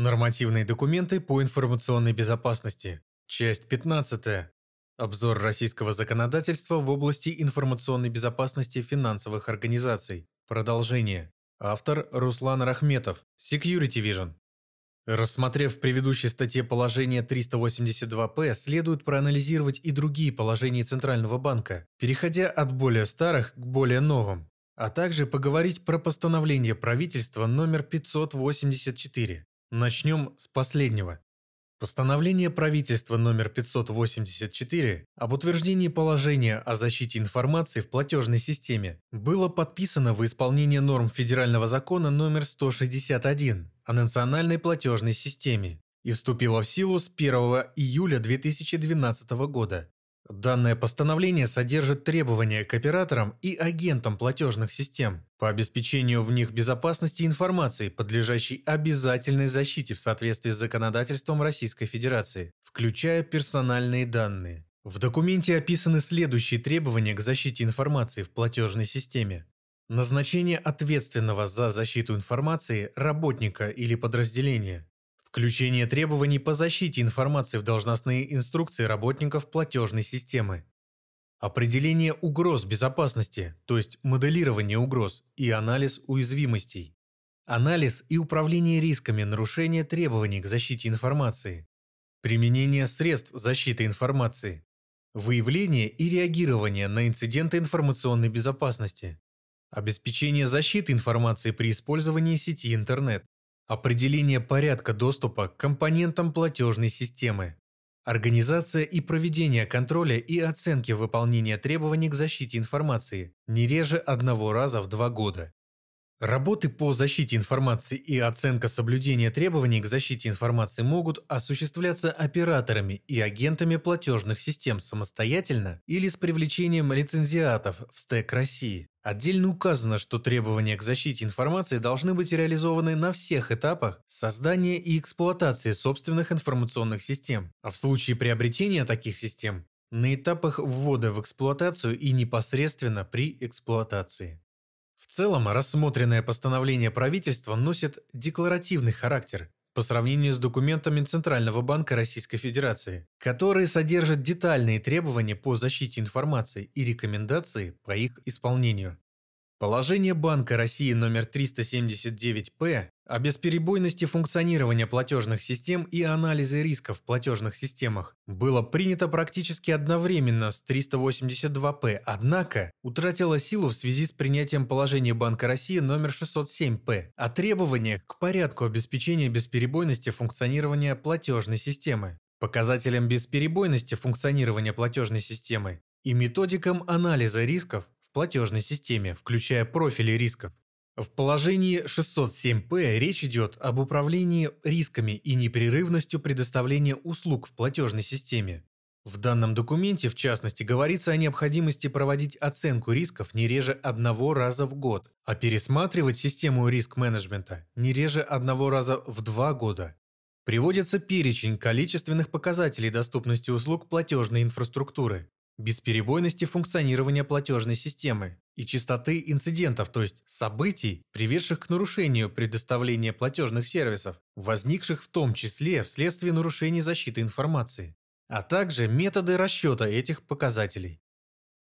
Нормативные документы по информационной безопасности. Часть 15. Обзор российского законодательства в области информационной безопасности финансовых организаций. Продолжение. Автор Руслан Рахметов. Security Vision. Рассмотрев в предыдущей статье положение 382-П, следует проанализировать и другие положения Центрального банка, переходя от более старых к более новым, а также поговорить про постановление правительства номер 584. Начнем с последнего. Постановление правительства номер 584 об утверждении положения о защите информации в платежной системе было подписано в исполнение норм федерального закона номер 161 о национальной платежной системе и вступило в силу с 1 июля 2012 года. Данное постановление содержит требования к операторам и агентам платежных систем по обеспечению в них безопасности информации, подлежащей обязательной защите в соответствии с законодательством Российской Федерации, включая персональные данные. В документе описаны следующие требования к защите информации в платежной системе. Назначение ответственного за защиту информации работника или подразделения. Включение требований по защите информации в должностные инструкции работников платежной системы. Определение угроз безопасности, то есть моделирование угроз и анализ уязвимостей. Анализ и управление рисками нарушения требований к защите информации. Применение средств защиты информации. Выявление и реагирование на инциденты информационной безопасности. Обеспечение защиты информации при использовании сети интернет. Определение порядка доступа к компонентам платежной системы. Организация и проведение контроля и оценки выполнения требований к защите информации не реже одного раза в два года. Работы по защите информации и оценка соблюдения требований к защите информации могут осуществляться операторами и агентами платежных систем самостоятельно или с привлечением лицензиатов в СТЭК России. Отдельно указано, что требования к защите информации должны быть реализованы на всех этапах создания и эксплуатации собственных информационных систем, а в случае приобретения таких систем – на этапах ввода в эксплуатацию и непосредственно при эксплуатации. В целом, рассмотренное постановление правительства носит декларативный характер по сравнению с документами Центрального банка Российской Федерации, которые содержат детальные требования по защите информации и рекомендации по их исполнению. Положение Банка России номер 379-П о бесперебойности функционирования платежных систем и анализе рисков в платежных системах было принято практически одновременно с 382-П, однако утратило силу в связи с принятием положения Банка России номер 607-П о требованиях к порядку обеспечения бесперебойности функционирования платежной системы, показателям бесперебойности функционирования платежной системы и методикам анализа рисков в платежной системе, включая профили рисков. В положении 607П речь идет об управлении рисками и непрерывностью предоставления услуг в платежной системе. В данном документе, в частности, говорится о необходимости проводить оценку рисков не реже одного раза в год, а пересматривать систему риск-менеджмента не реже одного раза в два года. Приводится перечень количественных показателей доступности услуг платежной инфраструктуры, бесперебойности функционирования платежной системы и частоты инцидентов, то есть событий, приведших к нарушению предоставления платежных сервисов, возникших в том числе вследствие нарушений защиты информации, а также методы расчета этих показателей.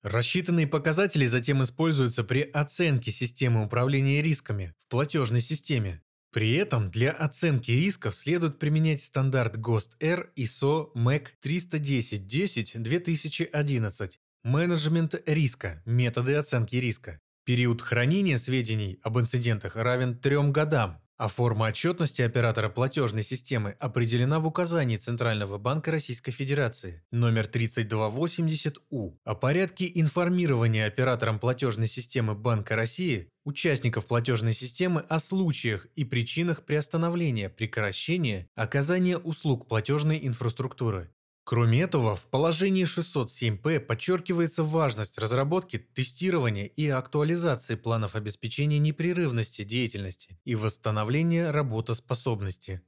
Рассчитанные показатели затем используются при оценке системы управления рисками в платежной системе, при этом для оценки рисков следует применять стандарт ГОСТ-Р ISO MEC 310-10-2011 Менеджмент риска. Методы оценки риска. Период хранения сведений об инцидентах равен трем годам, а форма отчетности оператора платежной системы определена в указании Центрального банка Российской Федерации номер 3280У о порядке информирования оператором платежной системы Банка России участников платежной системы о случаях и причинах приостановления, прекращения оказания услуг платежной инфраструктуры. Кроме этого, в положении 607П подчеркивается важность разработки, тестирования и актуализации планов обеспечения непрерывности деятельности и восстановления работоспособности.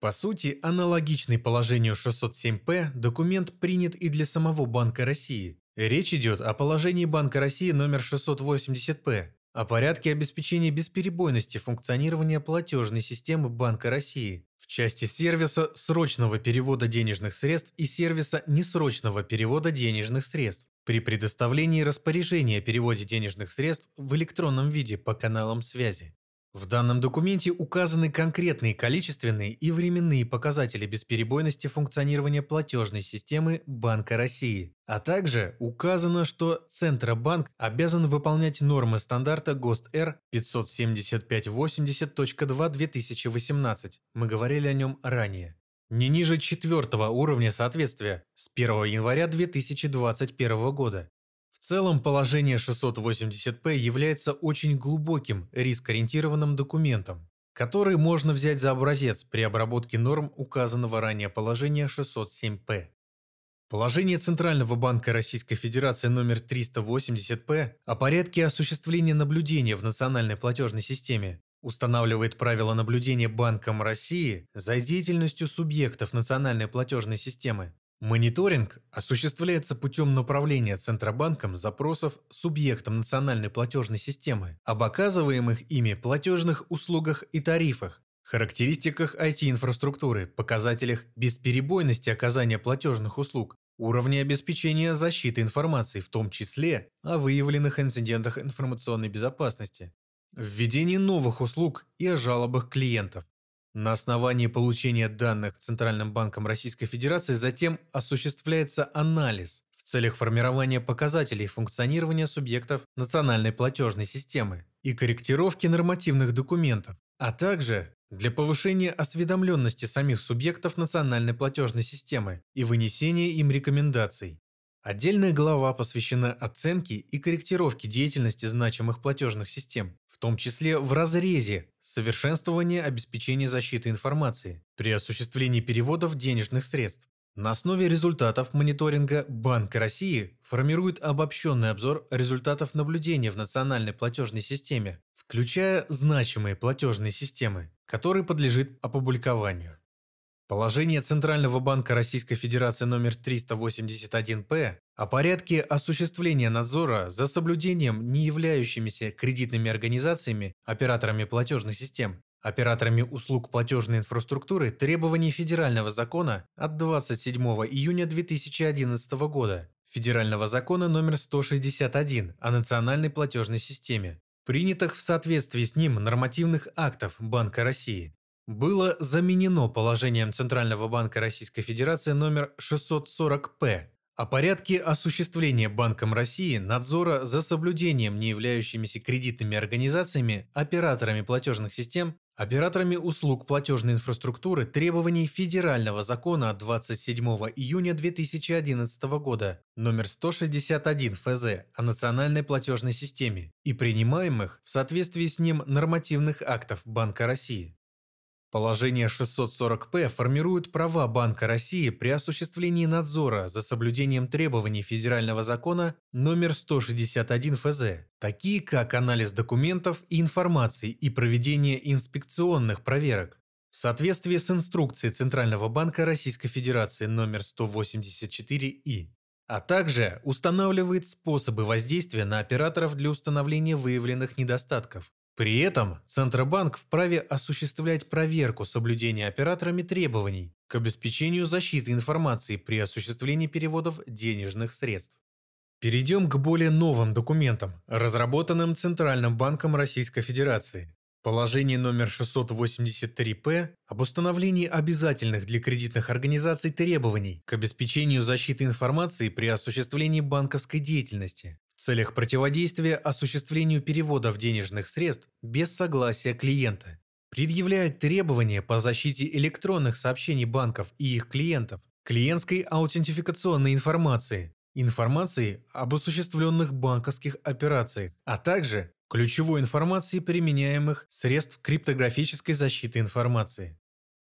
По сути, аналогичный положению 607П документ принят и для самого Банка России. Речь идет о положении Банка России номер 680П о порядке обеспечения бесперебойности функционирования платежной системы Банка России в части сервиса срочного перевода денежных средств и сервиса несрочного перевода денежных средств при предоставлении распоряжения о переводе денежных средств в электронном виде по каналам связи. В данном документе указаны конкретные количественные и временные показатели бесперебойности функционирования платежной системы Банка России, а также указано, что Центробанк обязан выполнять нормы стандарта ГОСТ-Р 57580.2-2018, мы говорили о нем ранее, не ниже четвертого уровня соответствия с 1 января 2021 года в целом, положение 680П является очень глубоким рискоориентированным документом, который можно взять за образец при отработке норм указанного ранее положения 607П. Положение Центрального банка Российской Федерации номер 380П о порядке осуществления наблюдения в национальной платежной системе устанавливает правила наблюдения Банком России за деятельностью субъектов национальной платежной системы, Мониторинг осуществляется путем направления Центробанком запросов субъектам национальной платежной системы об оказываемых ими платежных услугах и тарифах, характеристиках IT-инфраструктуры, показателях бесперебойности оказания платежных услуг, уровне обеспечения защиты информации, в том числе о выявленных инцидентах информационной безопасности, введении новых услуг и о жалобах клиентов, на основании получения данных Центральным банком Российской Федерации затем осуществляется анализ в целях формирования показателей функционирования субъектов национальной платежной системы и корректировки нормативных документов, а также для повышения осведомленности самих субъектов национальной платежной системы и вынесения им рекомендаций. Отдельная глава посвящена оценке и корректировке деятельности значимых платежных систем, в том числе в разрезе совершенствования обеспечения защиты информации при осуществлении переводов денежных средств. На основе результатов мониторинга Банк России формирует обобщенный обзор результатов наблюдения в национальной платежной системе, включая значимые платежные системы, который подлежит опубликованию. Положение Центрального банка Российской Федерации номер 381-П о порядке осуществления надзора за соблюдением не являющимися кредитными организациями, операторами платежных систем, операторами услуг платежной инфраструктуры требований федерального закона от 27 июня 2011 года, федерального закона номер 161 о национальной платежной системе, принятых в соответствии с ним нормативных актов Банка России, было заменено положением Центрального банка Российской Федерации номер 640-П о порядке осуществления Банком России надзора за соблюдением не являющимися кредитными организациями, операторами платежных систем, операторами услуг платежной инфраструктуры требований Федерального закона от 27 июня 2011 года номер 161 ФЗ о национальной платежной системе и принимаемых в соответствии с ним нормативных актов Банка России. Положение 640-П формирует права Банка России при осуществлении надзора за соблюдением требований федерального закона номер 161 ФЗ, такие как анализ документов и информации и проведение инспекционных проверок. В соответствии с инструкцией Центрального банка Российской Федерации номер 184И, а также устанавливает способы воздействия на операторов для установления выявленных недостатков, при этом Центробанк вправе осуществлять проверку соблюдения операторами требований к обеспечению защиты информации при осуществлении переводов денежных средств. Перейдем к более новым документам, разработанным Центральным банком Российской Федерации. Положение номер 683-П об установлении обязательных для кредитных организаций требований к обеспечению защиты информации при осуществлении банковской деятельности целях противодействия осуществлению переводов денежных средств без согласия клиента, предъявляет требования по защите электронных сообщений банков и их клиентов, клиентской аутентификационной информации, информации об осуществленных банковских операциях, а также ключевой информации применяемых средств криптографической защиты информации.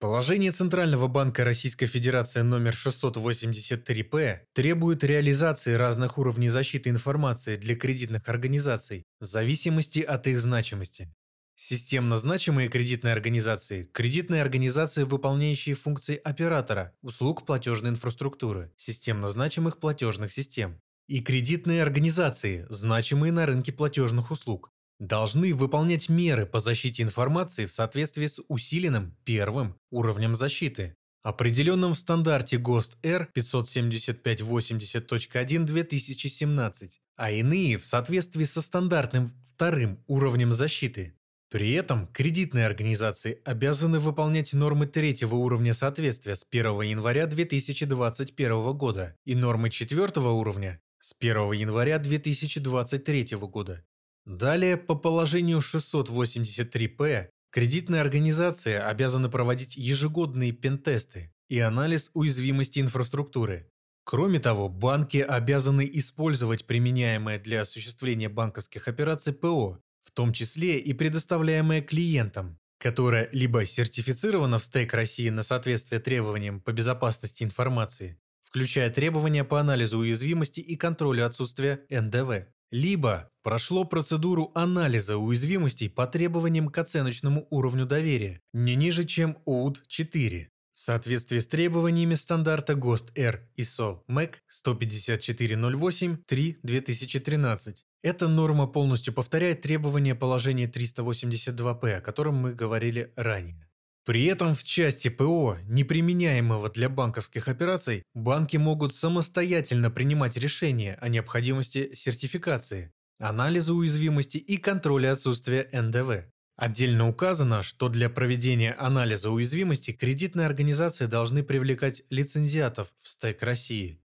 Положение Центрального банка Российской Федерации номер 683-П требует реализации разных уровней защиты информации для кредитных организаций в зависимости от их значимости. Системно значимые кредитные организации – кредитные организации, выполняющие функции оператора, услуг платежной инфраструктуры, системно значимых платежных систем. И кредитные организации, значимые на рынке платежных услуг, должны выполнять меры по защите информации в соответствии с усиленным первым уровнем защиты, определенным в стандарте ГОСТ Р 57580.1-2017, а иные в соответствии со стандартным вторым уровнем защиты. При этом кредитные организации обязаны выполнять нормы третьего уровня соответствия с 1 января 2021 года и нормы четвертого уровня с 1 января 2023 года. Далее, по положению 683-П, кредитные организации обязаны проводить ежегодные пентесты и анализ уязвимости инфраструктуры. Кроме того, банки обязаны использовать применяемое для осуществления банковских операций ПО в том числе и предоставляемое клиентам, которое либо сертифицировано в стейк России на соответствие требованиям по безопасности информации, включая требования по анализу уязвимости и контролю отсутствия НДВ, либо прошло процедуру анализа уязвимостей по требованиям к оценочному уровню доверия не ниже, чем ОУД-4, в соответствии с требованиями стандарта ГОСТ Р ISO MEC 15408-3-2013. Эта норма полностью повторяет требования положения 382П, о котором мы говорили ранее. При этом в части ПО, неприменяемого для банковских операций, банки могут самостоятельно принимать решения о необходимости сертификации, анализа уязвимости и контроля отсутствия НДВ. Отдельно указано, что для проведения анализа уязвимости кредитные организации должны привлекать лицензиатов в стек России.